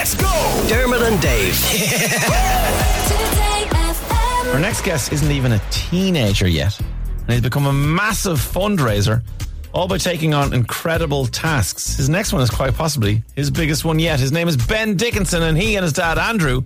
Let's go! Dermot and Dave. Today Our next guest isn't even a teenager yet, and he's become a massive fundraiser, all by taking on incredible tasks. His next one is quite possibly his biggest one yet. His name is Ben Dickinson, and he and his dad Andrew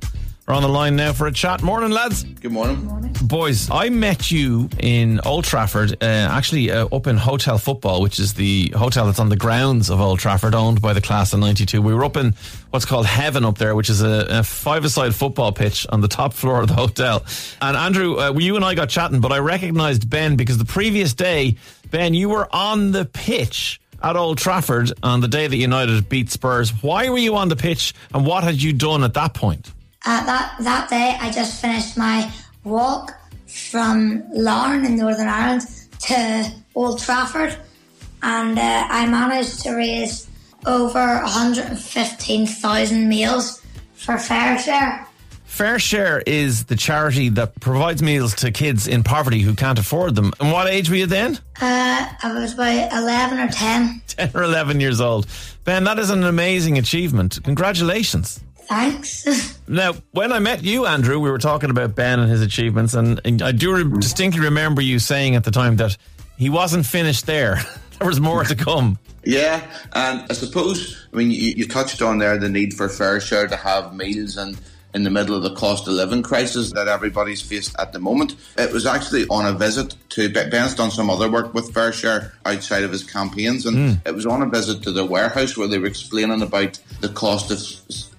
are on the line now for a chat. Morning, lads. Good morning. Boys, I met you in Old Trafford, uh, actually uh, up in Hotel Football, which is the hotel that's on the grounds of Old Trafford, owned by the class of 92. We were up in what's called Heaven up there, which is a, a five-a-side football pitch on the top floor of the hotel. And Andrew, uh, you and I got chatting, but I recognised Ben because the previous day, Ben, you were on the pitch at Old Trafford on the day that United beat Spurs. Why were you on the pitch and what had you done at that point? Uh, that that day, I just finished my walk from Larne in Northern Ireland to Old Trafford, and uh, I managed to raise over 115,000 meals for FareShare. Fair Share is the charity that provides meals to kids in poverty who can't afford them. And what age were you then? Uh, I was about 11 or 10. 10 or 11 years old. Ben, that is an amazing achievement. Congratulations. Thanks. Now, when I met you, Andrew, we were talking about Ben and his achievements, and, and I do re- mm. distinctly remember you saying at the time that he wasn't finished there. there was more to come. Yeah, and I suppose, I mean, you, you touched on there the need for FareShare to have meals and in the middle of the cost of living crisis that everybody's faced at the moment. It was actually on a visit to Ben's done some other work with FareShare outside of his campaigns, and mm. it was on a visit to their warehouse where they were explaining about the cost of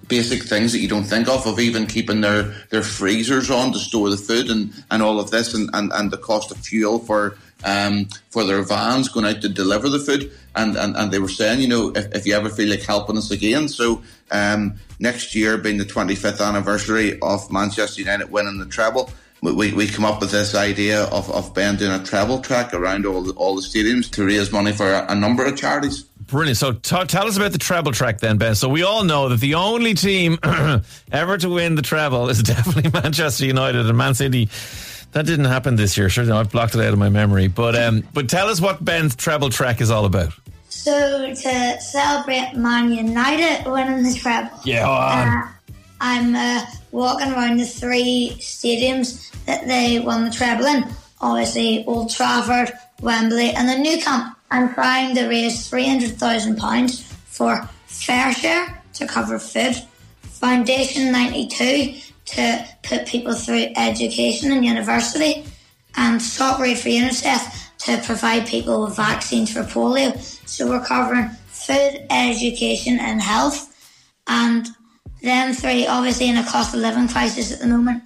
basic things that you don't think of, of even keeping their, their freezers on to store the food and, and all of this, and, and, and the cost of fuel for um, for their vans going out to deliver the food. And, and, and they were saying, you know, if, if you ever feel like helping us again. So um, next year, being the 25th anniversary of Manchester United winning the treble, we, we, come up with this idea of, of Ben doing a treble trek around all the, all the stadiums to raise money for a, a number of charities. Brilliant. So t- tell us about the treble trek then, Ben. So we all know that the only team ever to win the treble is definitely Manchester United and Man City. That didn't happen this year. Sure, no, I've blocked it out of my memory. But um, but tell us what Ben's treble trek is all about. so, to celebrate Man United winning the treble, Yeah, uh, I'm uh, walking around the three stadiums that they won the treble in. Obviously, Old Trafford, Wembley, and the Nou Camp. I'm trying to raise £300,000 for FareShare to cover food, Foundation 92 to put people through education and university, and Stopgrade for UNICEF to provide people with vaccines for polio. So we're covering food, education, and health. And them three, obviously, in a cost of living crisis at the moment,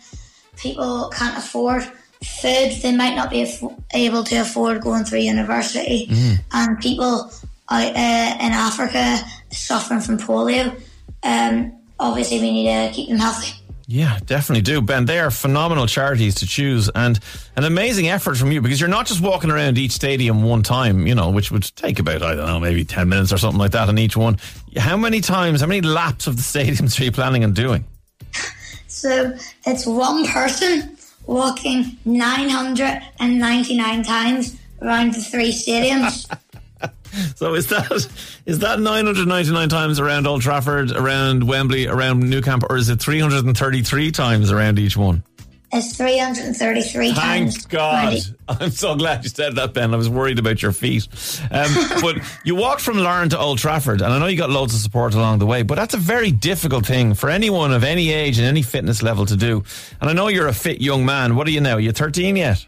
people can't afford food. They might not be able to afford going through university. And people out uh, in Africa suffering from polio. Um, obviously, we need to keep them healthy. Yeah, definitely do, Ben. They are phenomenal charities to choose, and an amazing effort from you because you're not just walking around each stadium one time, you know, which would take about I don't know, maybe ten minutes or something like that on each one. How many times, how many laps of the stadiums are you planning on doing? So it's one person walking 999 times around the three stadiums. So is that is that 999 times around Old Trafford, around Wembley, around Nou Camp, or is it 333 times around each one? It's 333 times. Thank God. I'm so glad you said that, Ben. I was worried about your feet. Um, but you walked from Larne to Old Trafford, and I know you got loads of support along the way, but that's a very difficult thing for anyone of any age and any fitness level to do. And I know you're a fit young man. What are you now? You're 13 yet?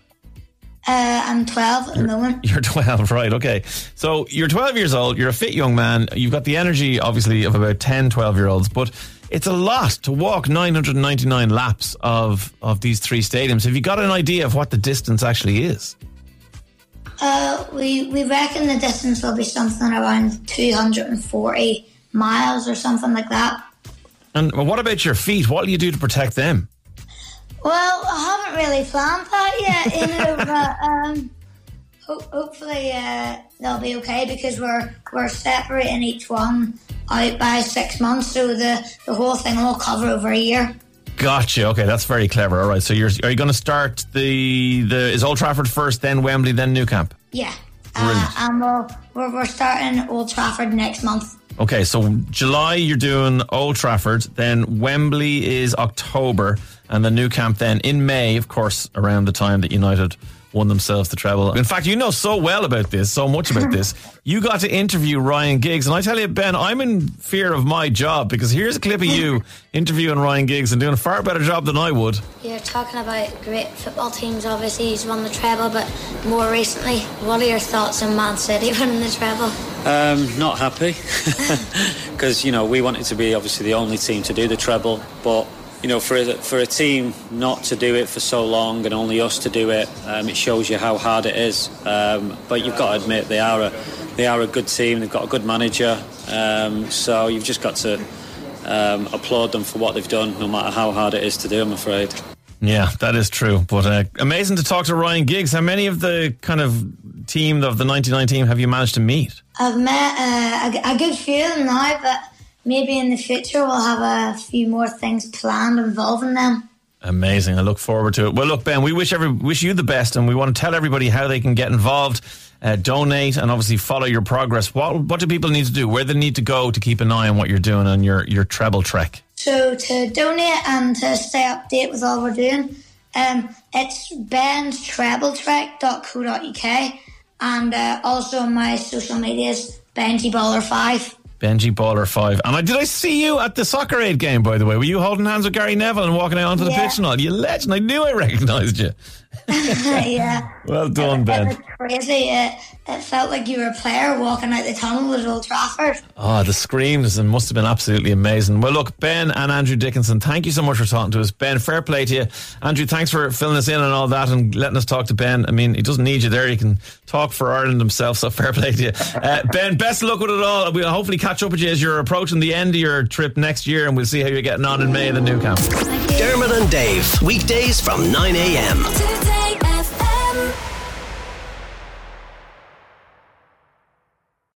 Uh, I'm 12 at the moment. You're 12, right? Okay. So you're 12 years old, you're a fit young man, you've got the energy, obviously, of about 10, 12 year olds, but it's a lot to walk 999 laps of, of these three stadiums. Have you got an idea of what the distance actually is? Uh, we, we reckon the distance will be something around 240 miles or something like that. And what about your feet? What will you do to protect them? Well, I haven't really planned that yet, you know, but um, ho- hopefully uh, they'll be okay because we're we're separating each one out by six months, so the, the whole thing will cover over a year. Gotcha. Okay, that's very clever. All right. So you're are you going to start the the is Old Trafford first, then Wembley, then Nou Camp? Yeah. Uh, and we'll, we're, we're starting Old Trafford next month. Okay, so July you're doing Old Trafford, then Wembley is October, and the Nou Camp then in May, of course, around the time that United won themselves the treble. In fact, you know so well about this, so much about this. You got to interview Ryan Giggs, and I tell you, Ben, I'm in fear of my job because here's a clip of you interviewing Ryan Giggs and doing a far better job than I would. You're talking about great football teams. Obviously, he's won the treble, but more recently, what are your thoughts on Man City winning the treble? Um, not happy because you know we wanted to be obviously the only team to do the treble, but you know for a, for a team not to do it for so long and only us to do it, um, it shows you how hard it is. Um, but you've got to admit they are a they are a good team. They've got a good manager, um, so you've just got to um, applaud them for what they've done, no matter how hard it is to do. I'm afraid. Yeah, that is true. But uh, amazing to talk to Ryan Giggs. How many of the kind of team of the 99 team have you managed to meet? I've met uh, a, a good few now, but maybe in the future we'll have a few more things planned involving them. Amazing. I look forward to it. Well, look, Ben, we wish every wish you the best, and we want to tell everybody how they can get involved, uh, donate, and obviously follow your progress. What what do people need to do? Where they need to go to keep an eye on what you're doing on your your treble trek? So to donate and to stay up-to-date with all we're doing, um, it's benstrebletrek.co.uk and uh, also my social medias, Benji Baller 5. Benji Baller Five. And I, did I see you at the Soccer Aid game? By the way, were you holding hands with Gary Neville and walking out onto the Yeah. pitch and all? You legend! I knew I recognised you. yeah. Well done, It Ben. was crazy. It, it felt like you were a player walking out the tunnel at Old Trafford. Oh, the screams and must have been absolutely amazing. Well, look, Ben and Andrew Dickinson, thank you so much for talking to us. Ben, fair play to you. Andrew, thanks for filling us in and all that and letting us talk to Ben. I mean, he doesn't need you there. He can talk for Ireland himself, so fair play to you. Uh, ben, best of luck with it all. We'll hopefully catch up with you as you're approaching the end of your trip next year and we'll see how you're getting on in May in the Nou Camp. Dermot and Dave, weekdays from 9 a.m.